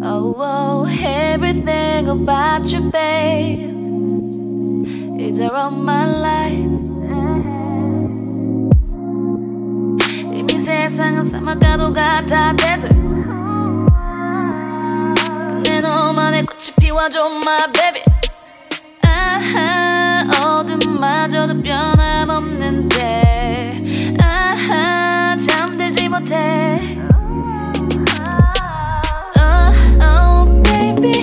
Oh, oh, everything about you, babe, is around my life. 이미 세상은 사막과도 같아 desert. 근데 너만의 꽃이 피워줘, my baby. 아하, 어둠마저도 변함없는.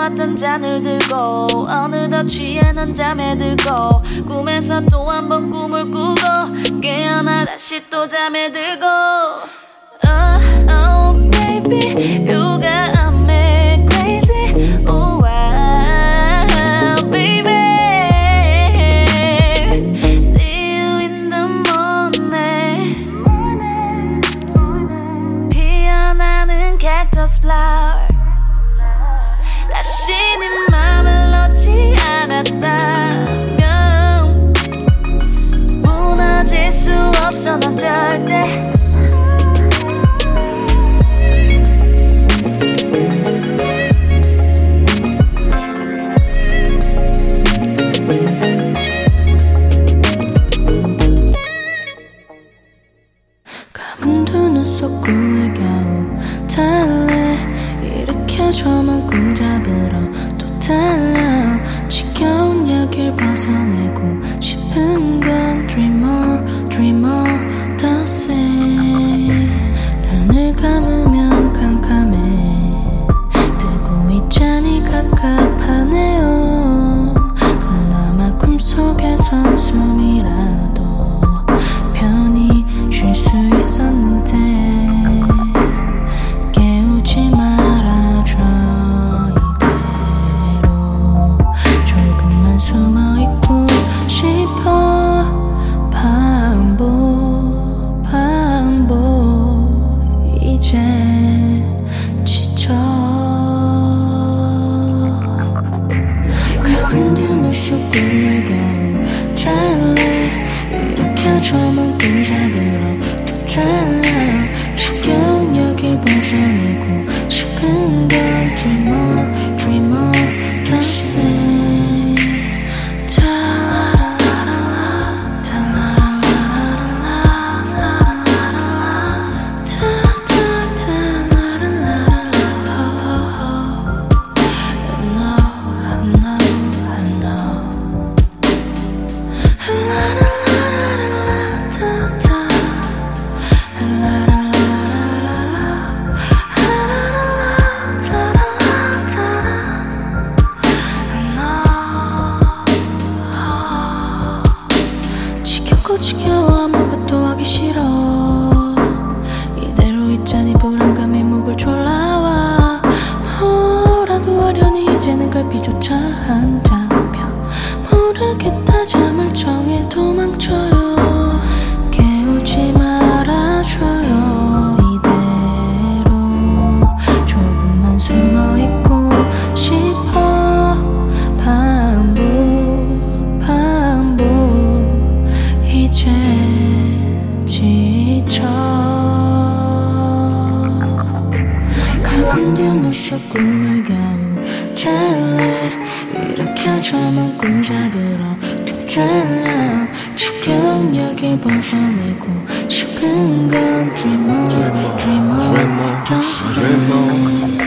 모았던 잔을 들고 어느덧 취해는 잠에 들고 꿈에서 또 한 번 꿈을 꾸고 깨어나 다시 또 잠에 들고 Oh, oh baby you got 깨지는 걸비조차 한 장면 모르겠다 잠을 청해 도망쳐요. 깨우지 말아줘요 이대로. 조금만 숨어 있고 싶어. 반복 반복. 이제 지쳐. 가만히 눈을 씻고 괜찮아. 지금 여기 벗어내고 싶은 건 dream on dream on dream on dream on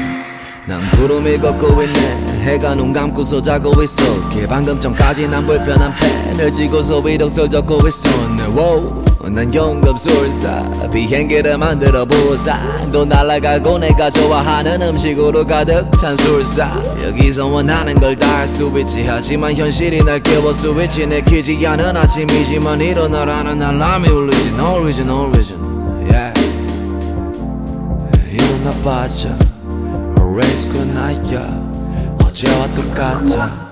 난 구름을 걷고 있네. 해가 눈 감고서 자고 있어. 개방금 전까지 난 불편함해 늘 지고서 위력설 적고 있어. 네, wow. 난 연금술사. 비행기를 만들어 보사. 너 날아가고 내가 좋아하는 음식으로 가득 찬 술사. 여기서 원하는 걸 다 할 수 있지. 하지만 현실이 날 깨워 스위치 내키지 않은 아침이지만 일어나라는 알람이 울리지. No reason no reason. Yeah. 일어나봤자 Always good 어제와 똑같아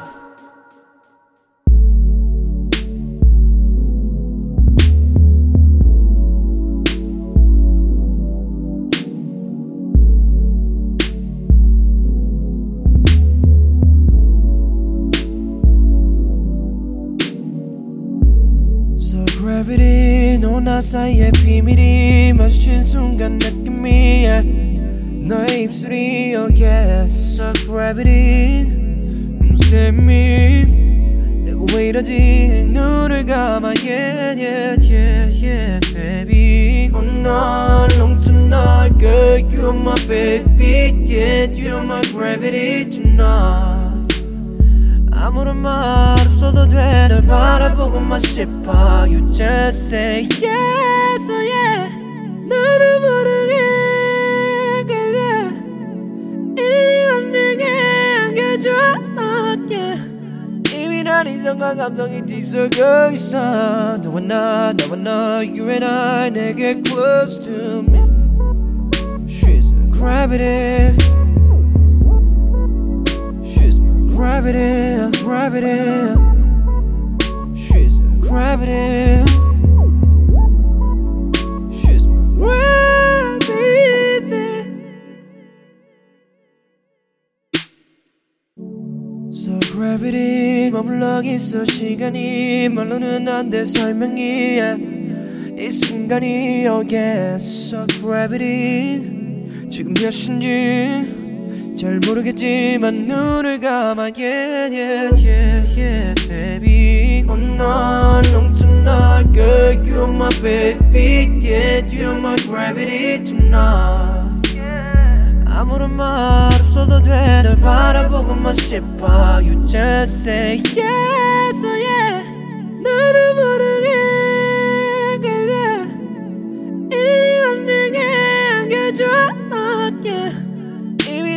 사이의 비밀이 마주친 순간 느낌이 너의 입술이 oh yeah So gravity 쌤이 내가 왜 이러지 눈을 감아 yeah yeah yeah yeah baby Oh no long tonight girl you're my baby yeah you're my gravity tonight 아무런 말 없어도 돼널 바라보고만 싶어 You just say yes oh yeah. 나는 모르게 걸려. 이리 와 내게 안겨줘 oh yeah. 난 이성과 감성이 뒤섞여 있어. 너와 나 너와 너 You and I 내게 close to me. She's a gravity gravity, gravity. She's gravity. She's my gravity. So gravity 머물러 있어 시간이 말로는 안돼 설명이 이 순간이 oh yeah So gravity 지금 몇 시인지 잘 모르겠지만 눈을 감아 yeah yeah yeah yeah baby Oh no long girl you're my baby yeah you're my gravity tonight 아무런 말 없어도 돼널 바라보고만 싶어 You just say yes oh yeah 나는 모르게 걸려 이리 와 내게 안겨줘 oh yeah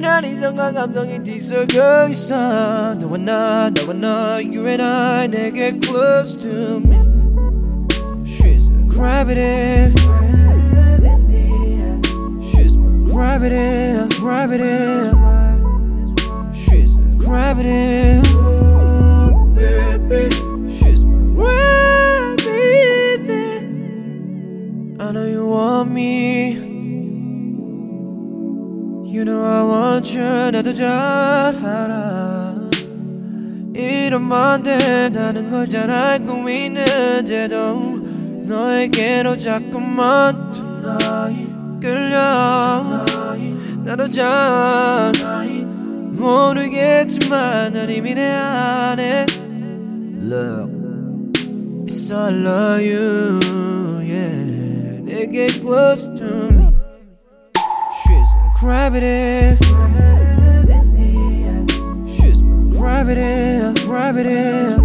난 이성과 감성이 뒤섞여 있어 너와 나 너와 너 You and I 내게 close to me She's a gravity She's my gravity Gravity She's a gravity She's my gravity I know you want me You know I want you 나도 잘 알아 이러면 된다는 걸 잘 알고 있는데도 너에게로 자꾸만 tonight 끌려 나도 잘 모르겠지만 난 이미 내 안에 Look It's I love you yeah 내게 close to me gravity. Gravity. Gravity.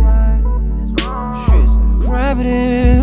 Gravity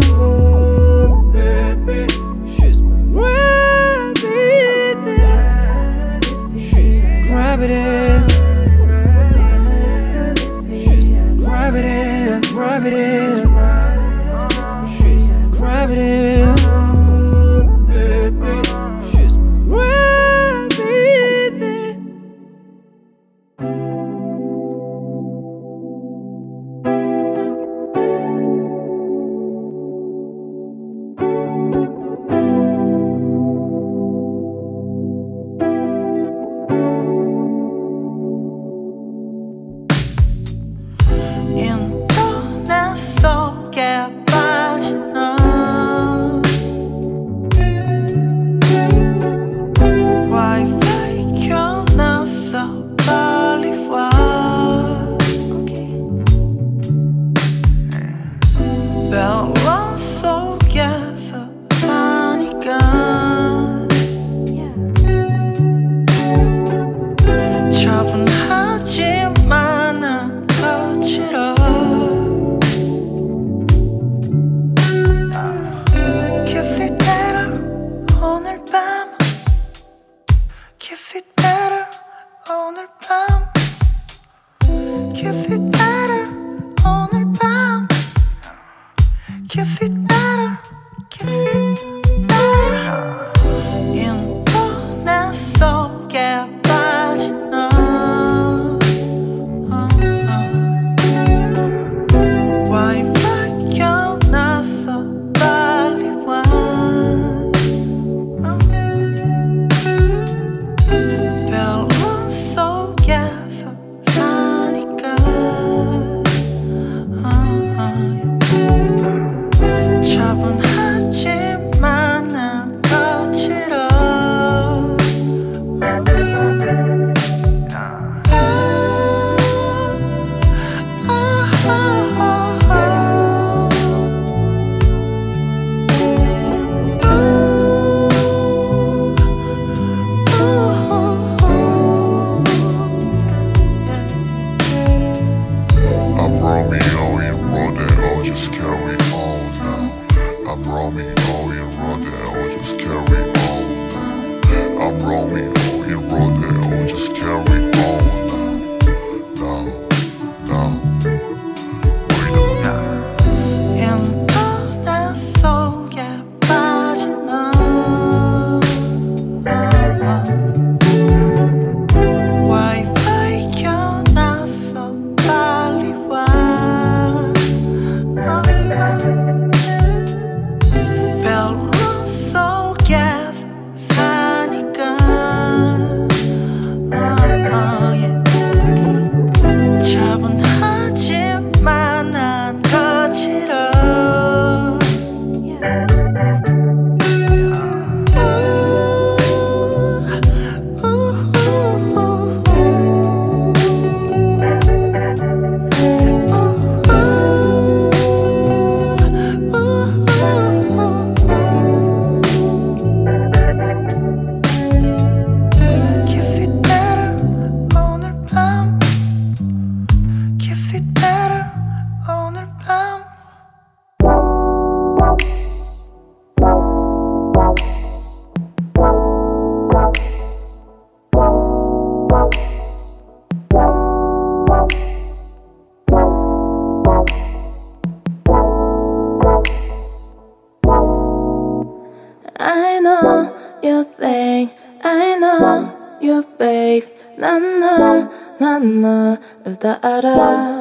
다 알아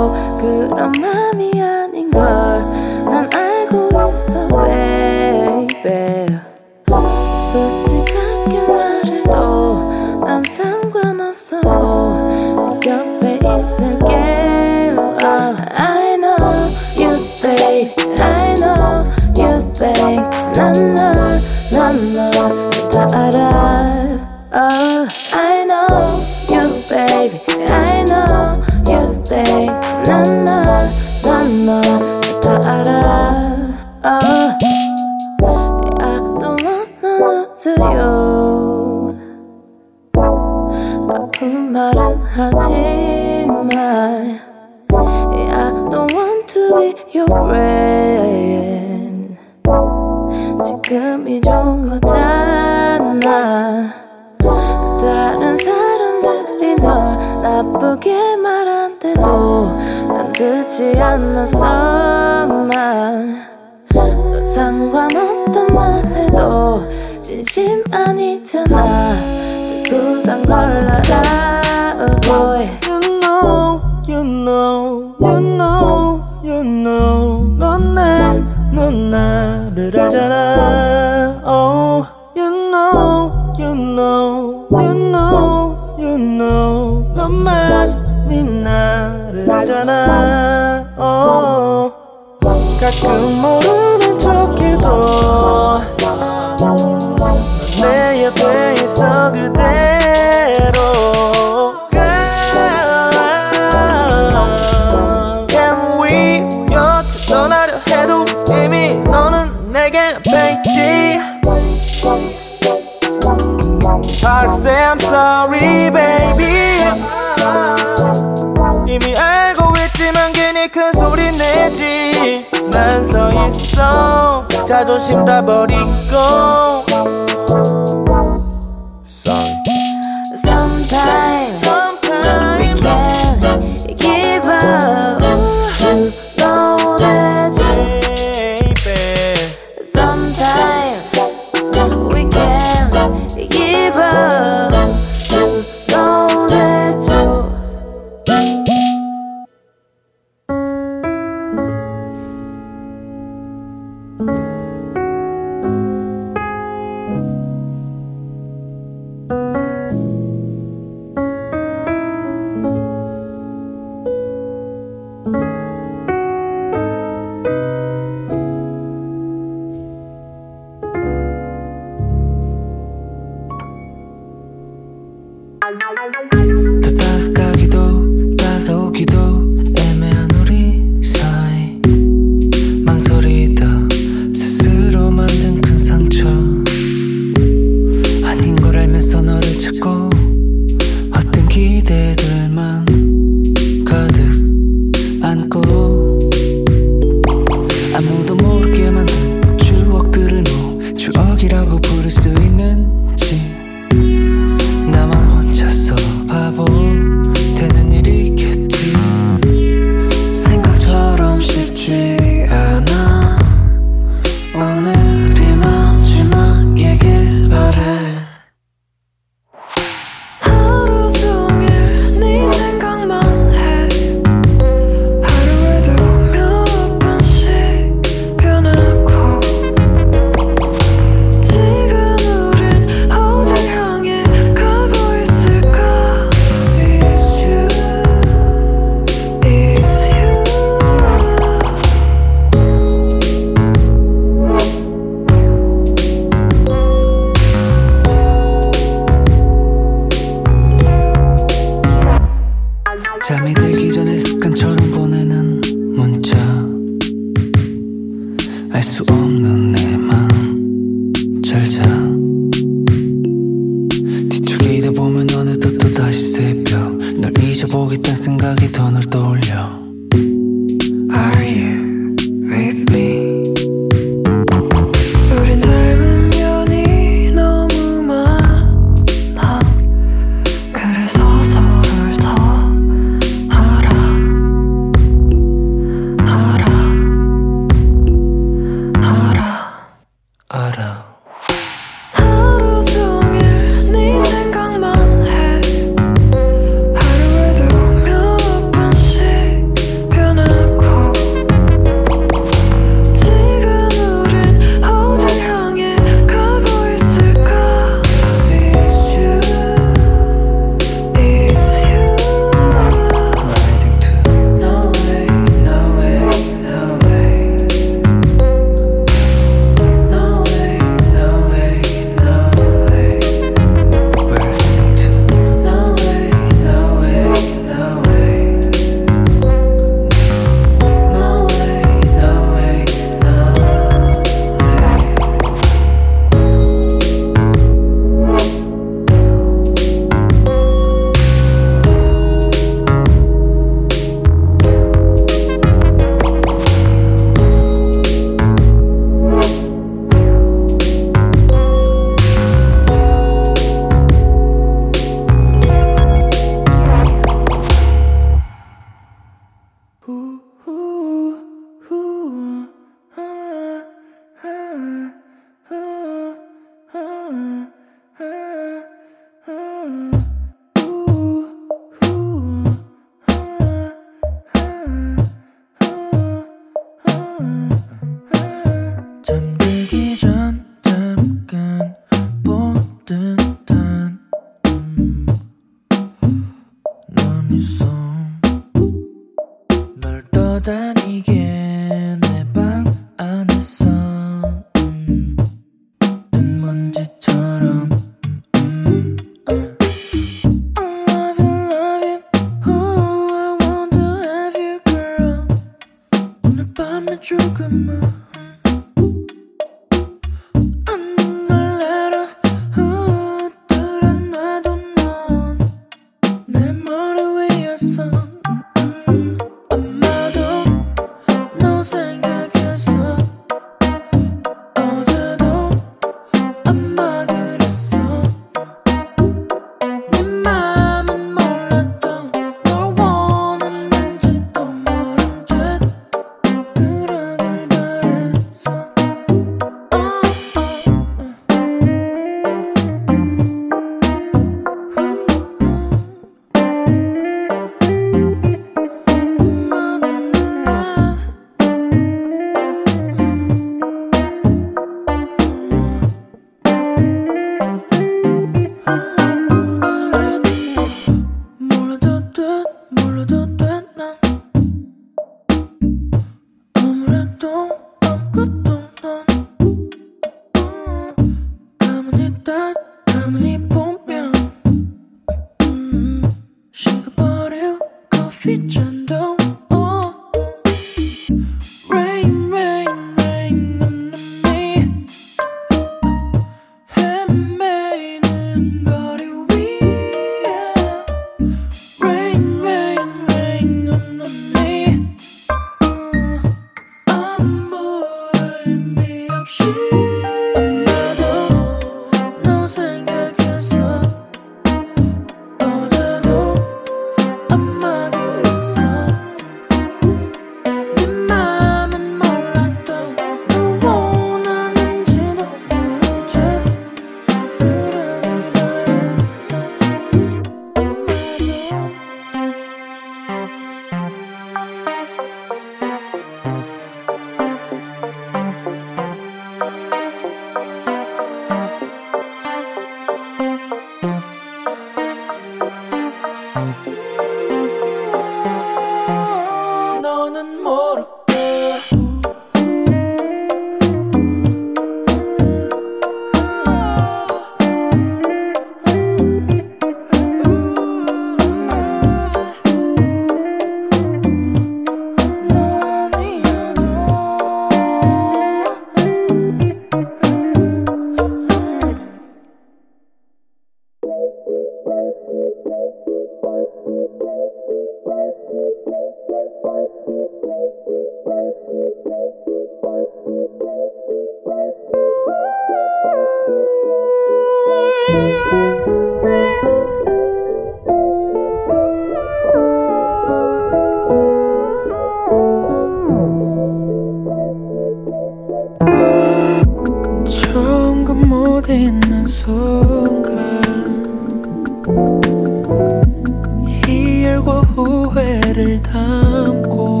희열과 후회를 담고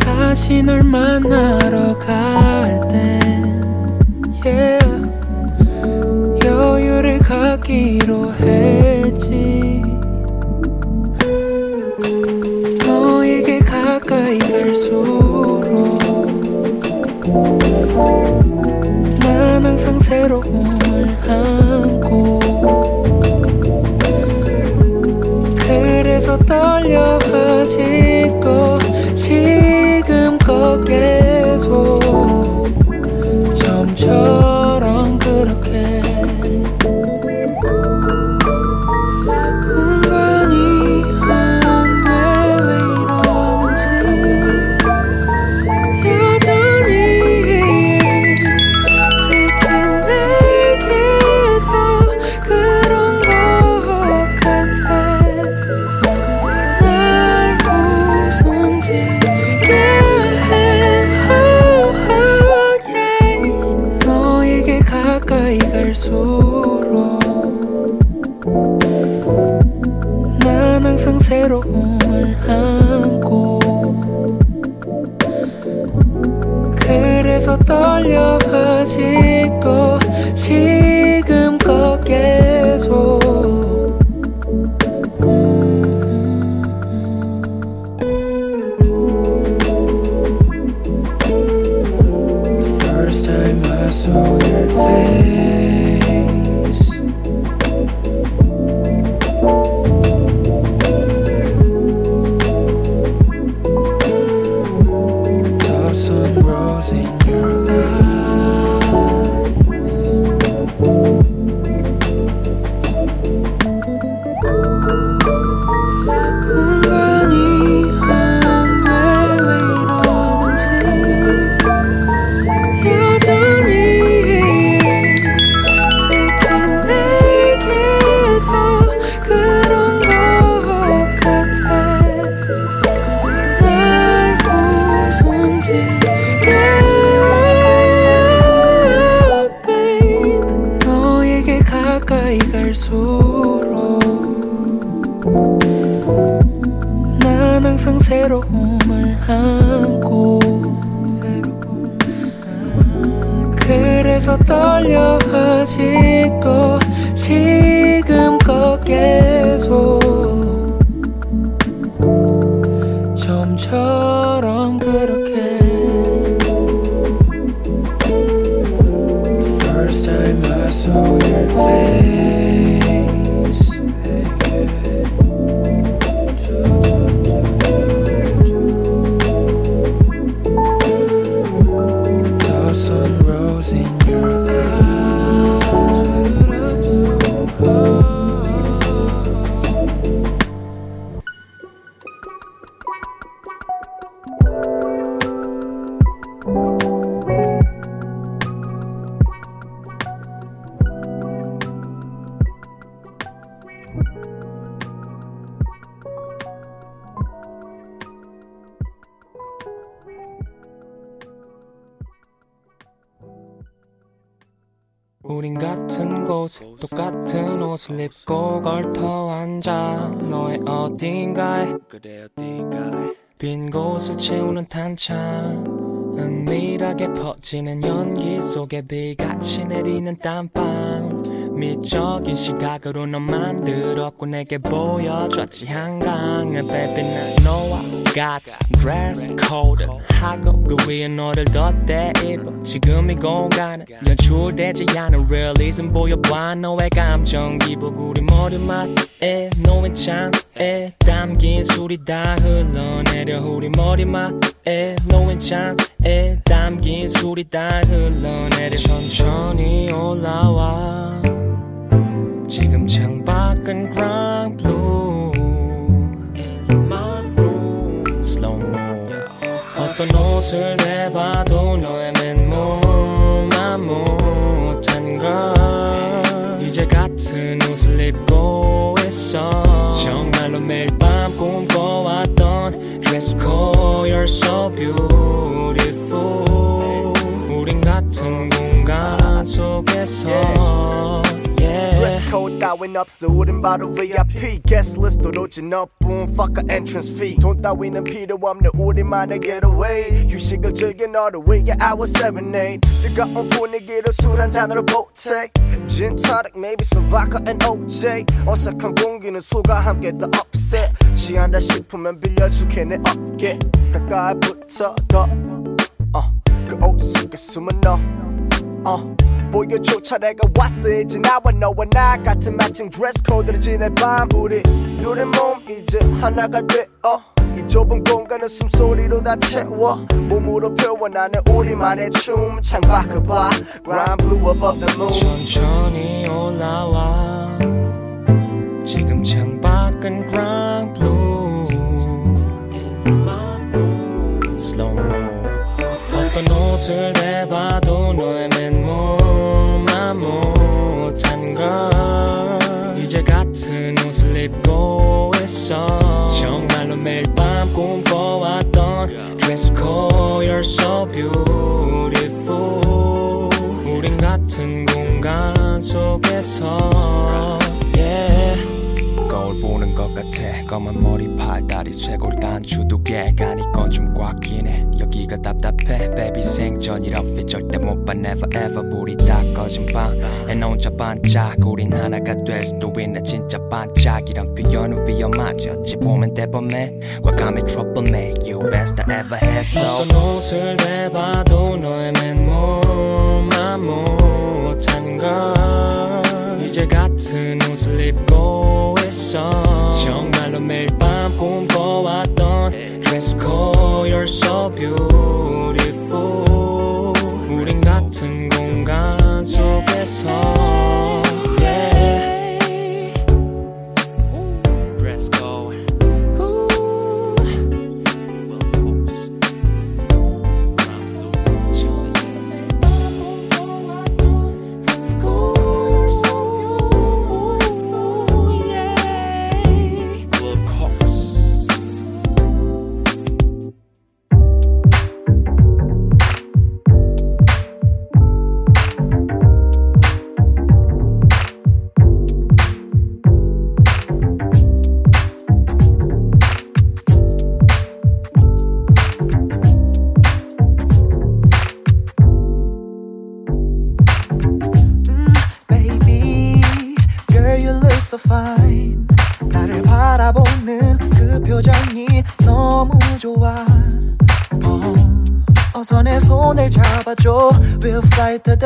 다시 널 만나러 갈땐 yeah, 여유를 갖기로 했지. 너에게 가까이 갈수록 난 항상 새로움을 안 떨려 아직도 지금껏 계속 채우는 탄창 은밀하게 퍼지는 연기 속에 비같이 내리는 땀방 미적인 시각으로 너 만들었고 내게 보여줬지. baby 난 너와 같은 dress code 하고 그 위에 너를 덧대 입어. 지금 이 공간은 연출되지 않은 realism 보여봐. 너의 감정 기복 우리 머리맡에 노인 창 에 담긴 술이 다 흘러내려 우리 머리맡에 놓인 창에 담긴 술이 다 흘러내려 천천히 올라와. 지금 창밖은 ground blue. Slow mo. 어떤 옷을 내봐도 너의 맨몸만 못한 걸. 이제 같은 옷을 입고 있어 정말로 매일 밤 꿈꿔왔던 Dress code, you're so beautiful 우린 같은 공간 속에서 yeah. Dress code 따윈 없어 우린 바로 VIP Guest list도 오진 너뿐 Fuck a entrance fee. 돈 따위는 필요 없는 우리만의 getaway 휴식을 즐겨 너를 위해 hour 7, 8 뜨거운 분위기를 술한 잔으로 보태 Gin tonic maybe some vodka and OJ 어색한 공기는 술과 함께 더 upset. 취한다 싶으면 빌려줄게 내 어깨 가까이 붙어 더어그 옷 속에 숨은 너 어, 보여줘 차례가 왔어. 이제 나와 너와 나 같은 matching dress code를 지내 밤. 우리 둘의 몸 이제 하나가 되어. 이 좁은 공간을 숨소리로 다 채워. 몸으로 표현하는 우리만의 춤. 창밖을 봐. Rhyme blue above the moon. 천천히 올라와. 지금 창밖은 ground blue. Slow mo. 어떤 옷을 내봐도 입고 있어 정말로 매일 밤 꿈꿔왔던 dress code you're so beautiful 우린 같은 공간 속에서. 보는 것 같아. 검은 머리 팔다리 쇄골 단추 두 개가 니건 좀 꽉 끼네. 여기가 답답해. 베비 생전이라 fit 절대 못봐. Never ever 불이 다 꺼진 방에 너 혼자 반짝 우린 하나가 될 수도 있네 진짜 반짝 이런 표현은 위험하지 보면 대범해. 과감히 trouble make you best I ever had. So 어떤 옷을 내봐도 너의 맨몸만 못한 걸 이제 같은 옷을 입고 있어. 정말로 매일 밤 꿈꿔왔던 dress code you're so beautiful. 우린 같은 공간 속에서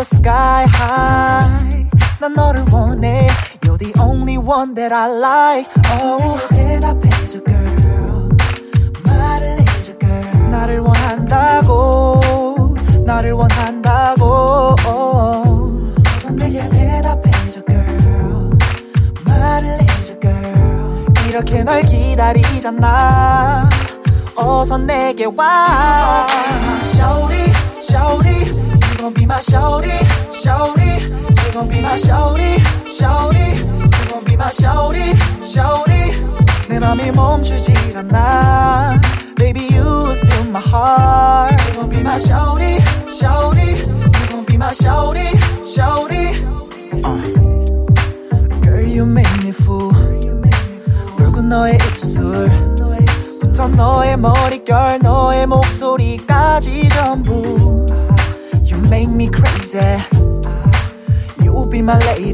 the sky high 난 너를 원해 You're the only one that I like oh. 대답해줘 girl 말을 해줘 girl 나를 원한다고 나를 원한다고 어서 내게 대답해줘 girl 말을 해줘 girl 이렇게 널 기다리잖아 어서 내게 와 Shorty Shorty gon' be my shorty Shorty You gon' be my shorty Shorty You gon' be my shorty Shorty 내 맘이 멈추질 않아 Baby you still my heart You gon' be my shorty Shorty You gon' be my shorty Shorty Girl you make me fool 붉은 너의 입술 부터 너의 머릿결 너의 목소리까지 전부 make me crazy. You be my lady.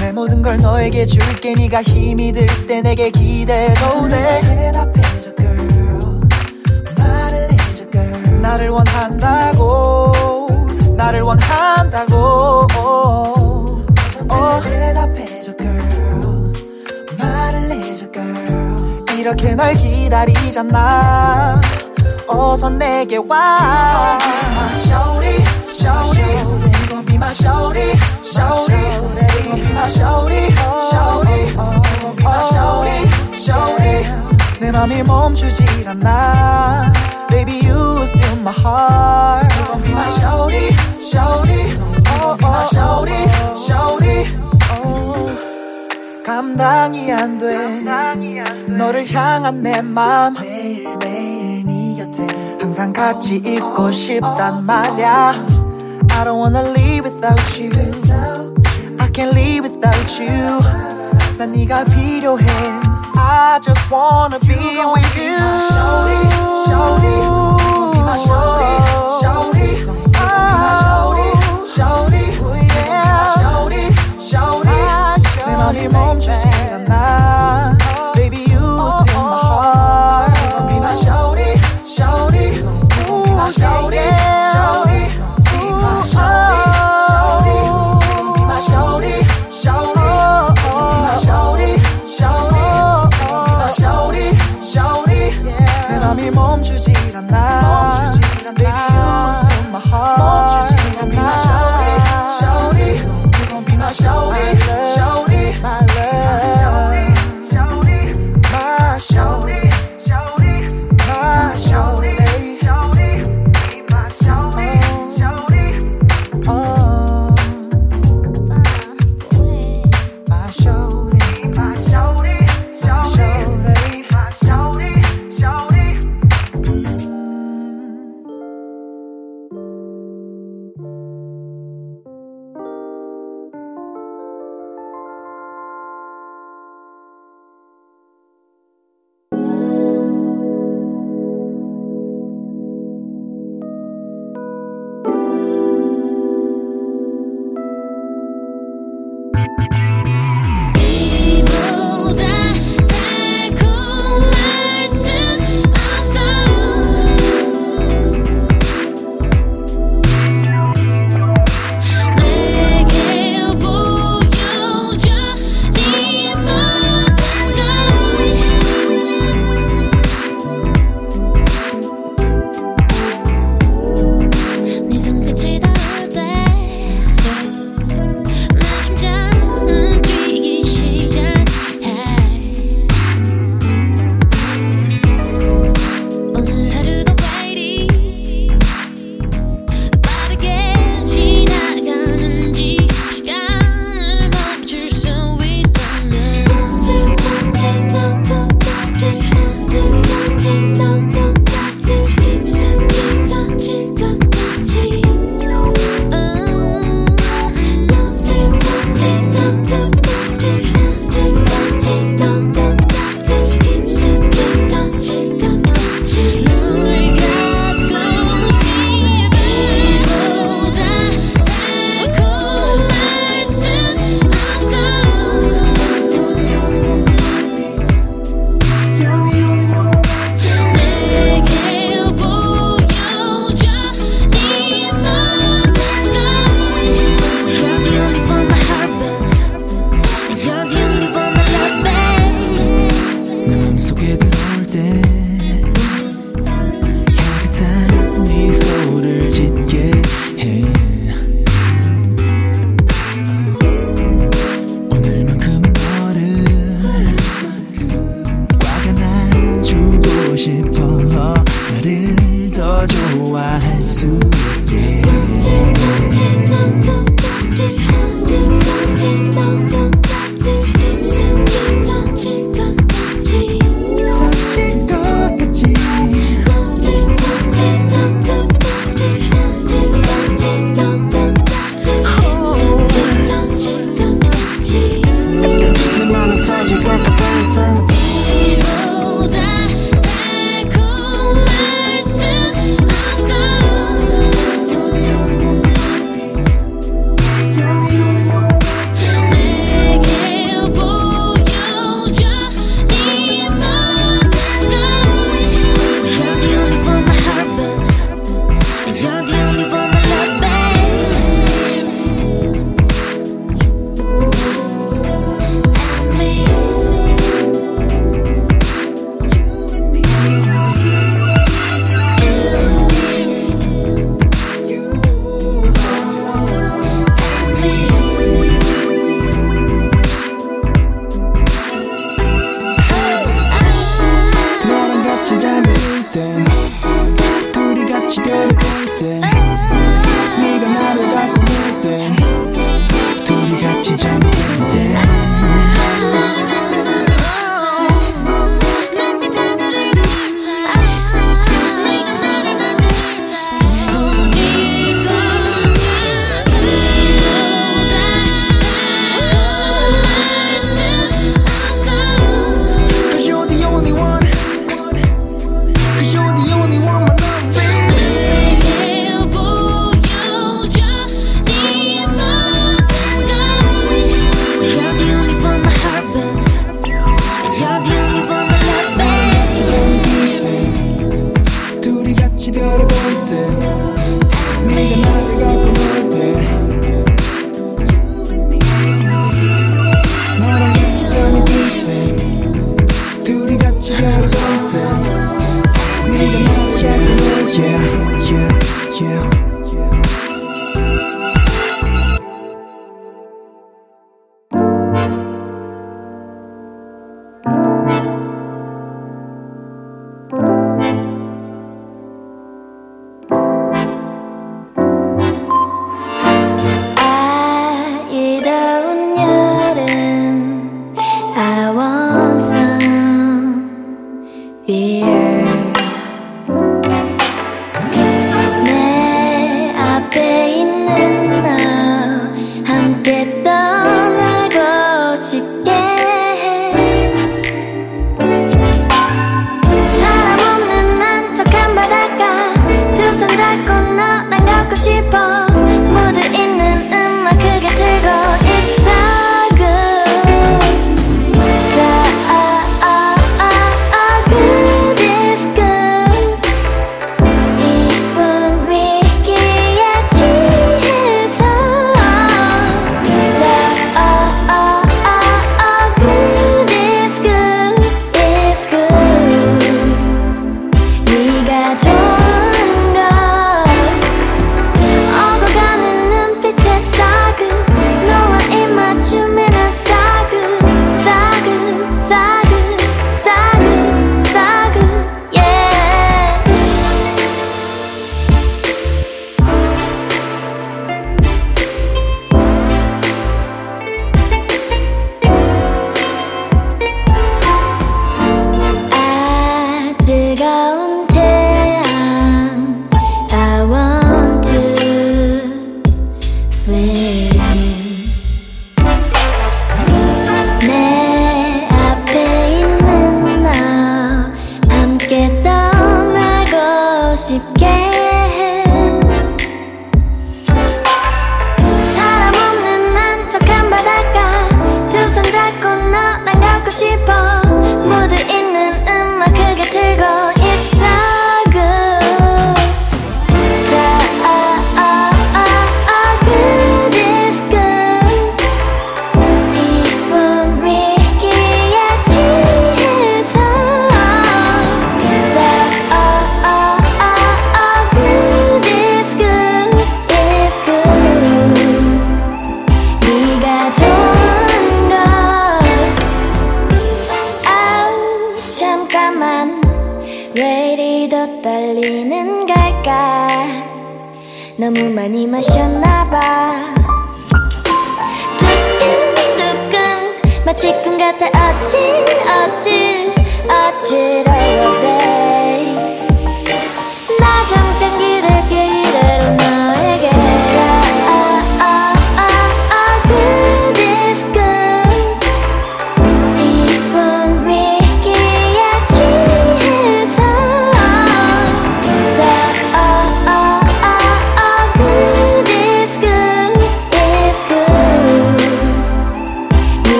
내 모든 걸 너에게 줄게. 네가 힘이 들 때 내게 기대도 돼. 대답해줘 girl. 말을 해줘 girl. 나를 원한다고. 나를 원한다고. 어, 대답해줘 girl. 말을 해줘 girl. 이렇게 널 기다리잖아. 어서 내게 와 Shorty You gon' be my shorty Shorty You gon' be my shorty Shorty You gon' be my shorty Shorty 내 맘이 멈추질 않아 Baby you still my heart You gon' be my shorty Shorty You gon' be my shorty Shorty 감당이 안 돼 너를 향한 내 맘 매일매일 네 곁에 항상 같이 있고 싶단 말야 I don't wanna leave without you. I can't leave without you. 난 네가 필요해. I just wanna be with you. Shorty, shorty, be my shorty, shorty, oh, be my shorty, shorty, be my shorty, shorty. 내 맘이 멈추지 않아. Baby, you are still my heart. Be my shorty, shorty, oh, be my shorty. 맘이 멈추질 않나, 멈추질 않나.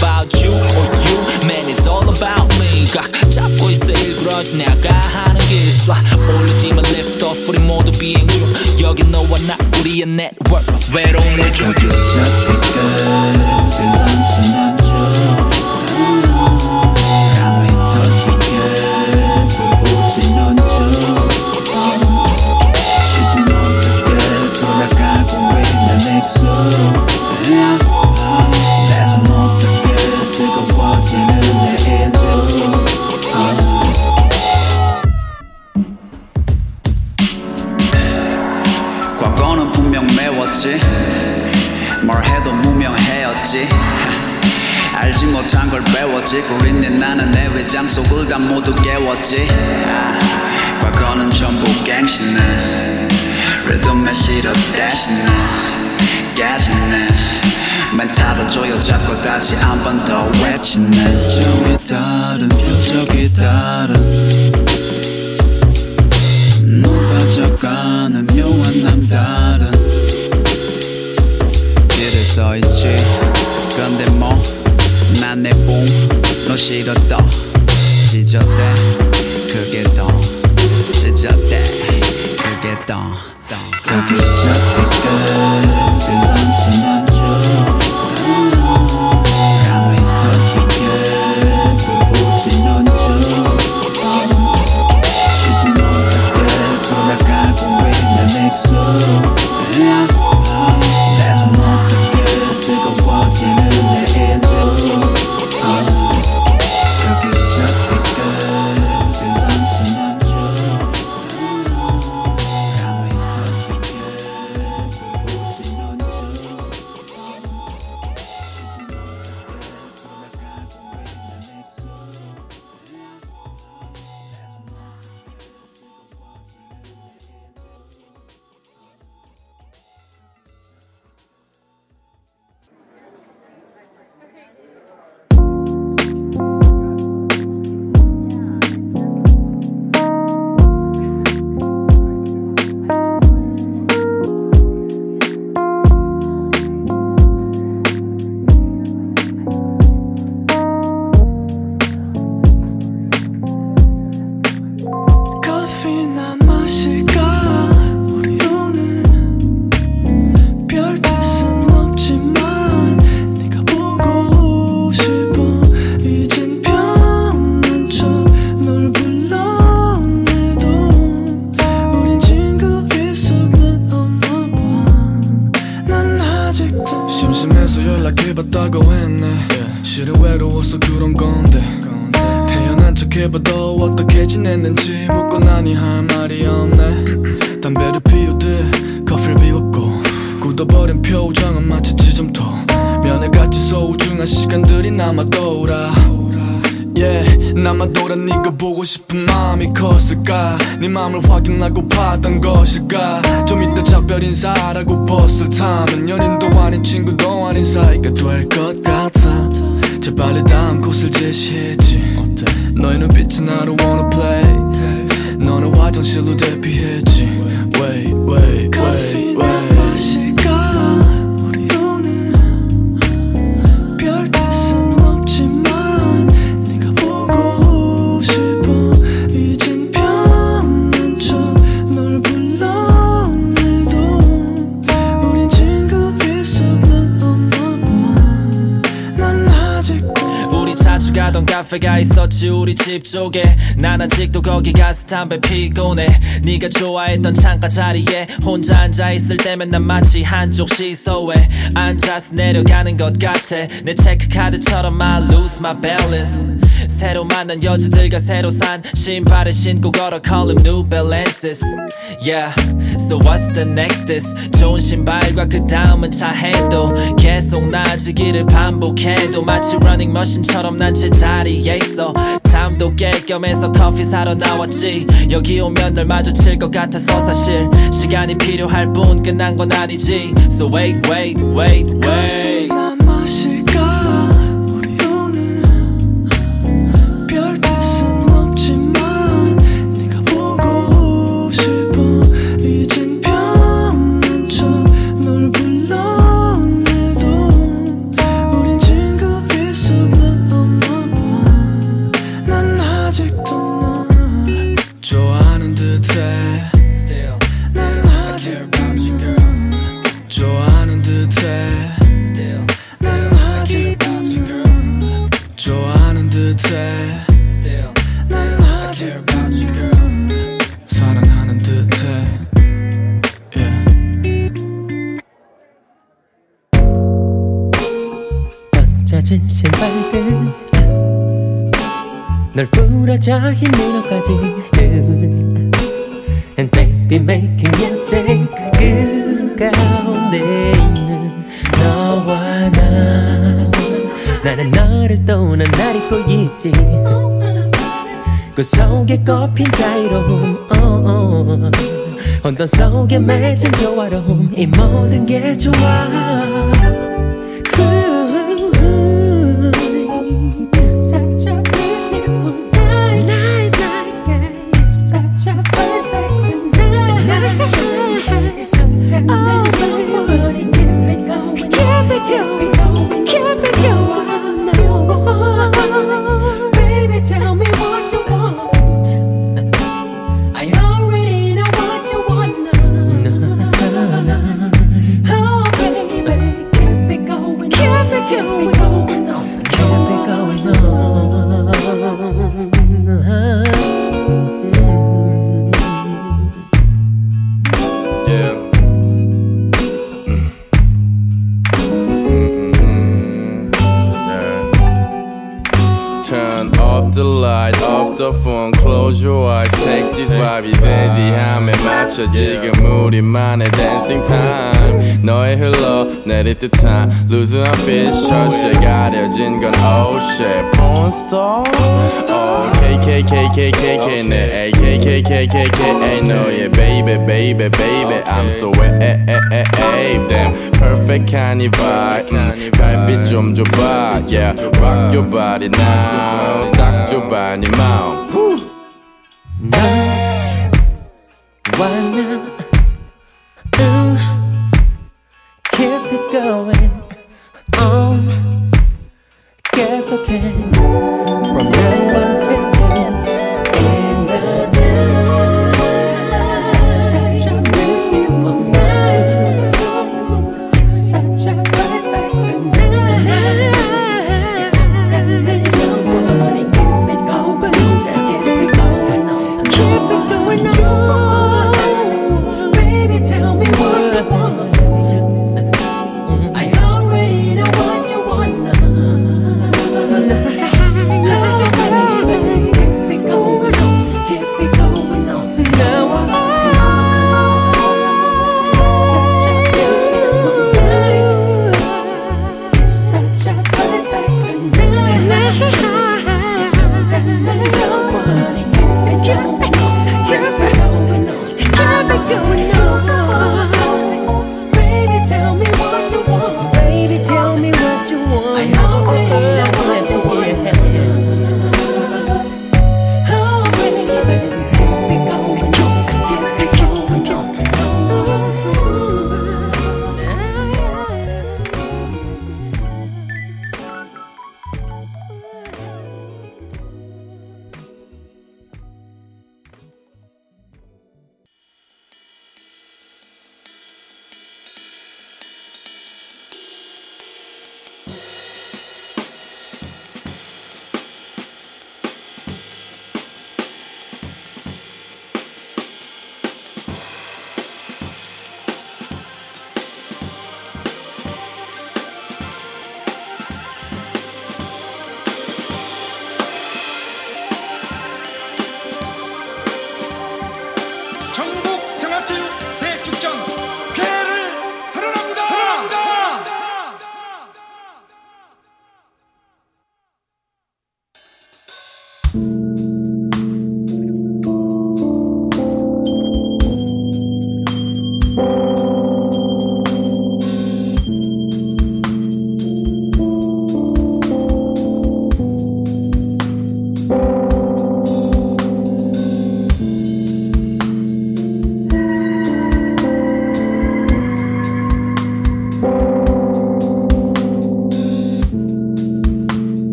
about you or you. Man, it's all about me. Got, 잡고 있어 일부러지 내가 하는 기술 올리지만 left off 우리 모두 비행 중 여기 너와 나 우리의 네트워크 외로움을 줘 Don't you just pick up Feel 잠 모두 깨웠지? 아, 과거는 전부 갱신해. 리듬에 싫어 대신에 깨지네. 멘탈을 조여잡고 다시 한 번 더 외치네. 정이 다른 표적이 다른. 녹아져가는 묘한 남다른. 길에 서있지. 근데 뭐난내몸너 싫었다. 찢었 네 마음을 확인하고 봤던 것일까? 좀 이따 작별 인사라고 버스를 타면 연인도 아닌 친구도 아닌 사이가 될 것 같아. 내 다음 곳을 제시했지. 너의 눈빛은 I don't wanna play. 너는 화장실로 대피했지. Wait, wait, wait, wait 카페가 있었지 우리 집 쪽에. 난 아직도 거기 가서 담배 피곤해 네가 좋아했던 창가 자리에 혼자 앉아있을 때면 난 마치 한쪽 시소에 앉아서 내려가는 것 같아. 내 체크카드처럼 I lose my balance 새로 만난 여자들과 새로 산 신발을 신고 걸어 call them new balances. Yeah So what's the next is? 좋은 신발과 그 다음은 차해도 계속 나아지기를 반복해도 마치 running machine처럼 난 제자리에 있어. 잠도 깰 겸해서 커피 사러 나왔지. 여기 오면 널 마주칠 것 같아서 사실 시간이 필요할 뿐 끝난 건 아니지. So wait wait wait wait 속에 꼽힌 자유로움 oh, oh. 혼돈 속에 맺은 조화로움 이 모든 게 좋아 피셔츠에 가려진 건 oh shit, porn star. Oh KKKKKK 내 AKKKKK ain't 너의 baby baby baby I'm so wet damn perfect carnival 음, 달빛 좀 줘봐 yeah rock your body now 딱 줘봐 네 마음 wanna ooh,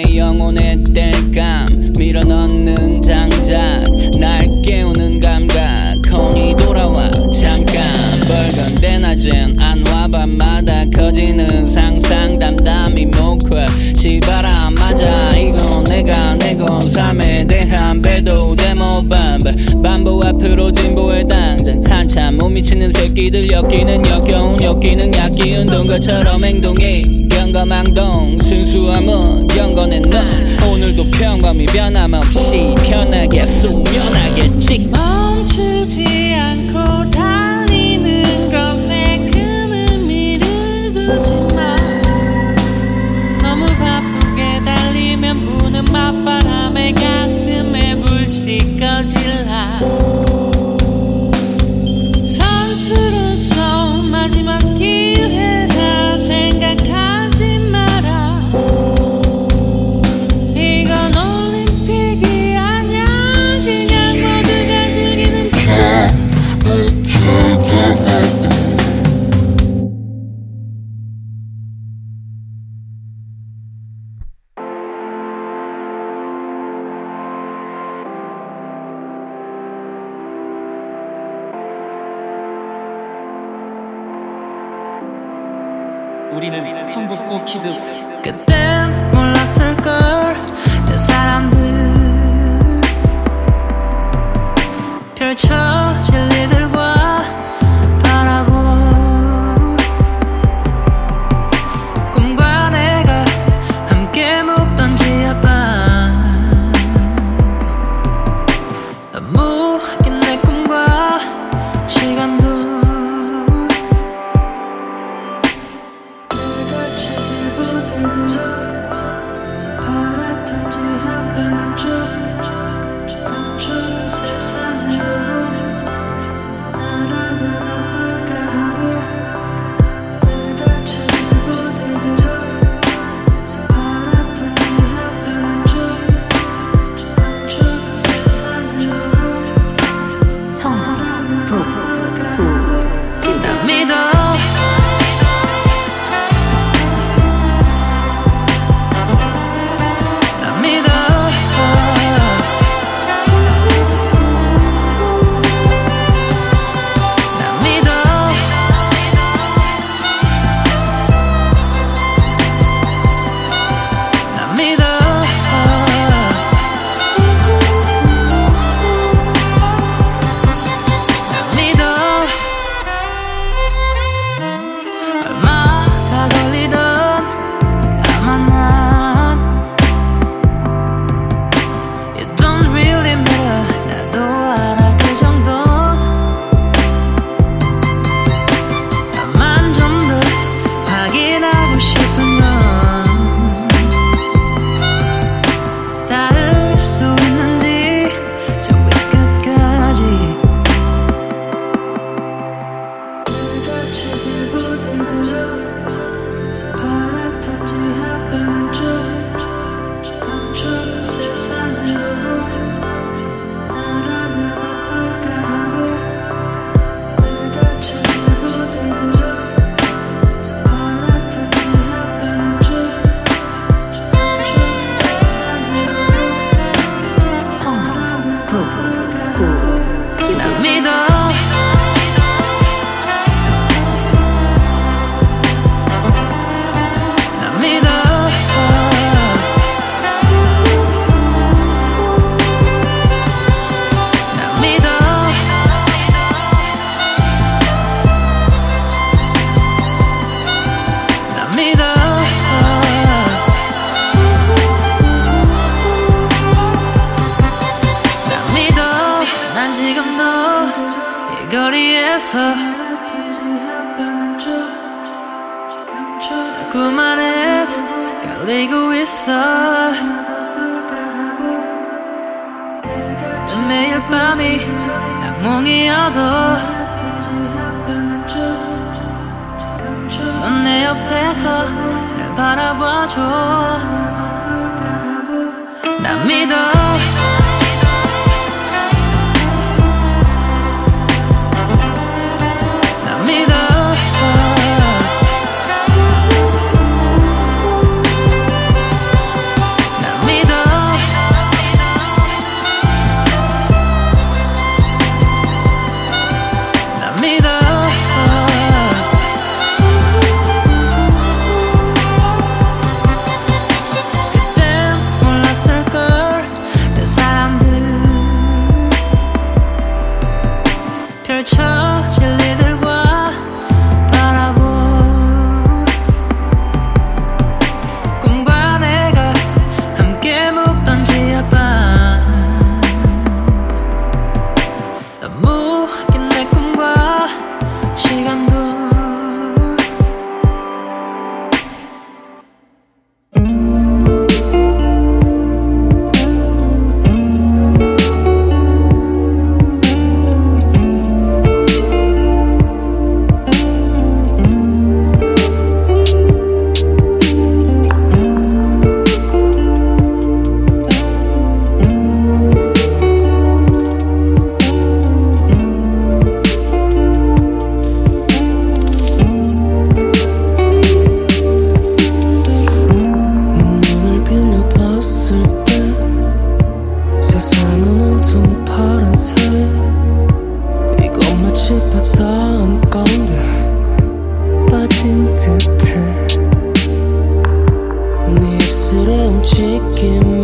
내 영혼의 땔감. 밀어넣는 장작. 날 깨우는 감각. 콩이 돌아와 잠깐 벌건대 낮엔 안 와 밤마다 커지는 상상 담담히 목회. 시바람 맞아. 이건 내가 내건 삶에 대한 배도 데모밤. 반보 앞으로 진보의 당장 한참 못 미치는 새끼들 엮이는 역겨운 엮이는 약기 운동가처럼 행동이 경거망동. 순수함은 경건의 너 오늘도 평범히 변함없이 편하게 수면하겠지. 멈추지 않고 가서 아픈지 한 방은 줘 자꾸만 해도 갈리고 있어. 매일 밤이 악몽이어도 넌 내 옆에서 날 바라봐줘. 난 믿어. chicken.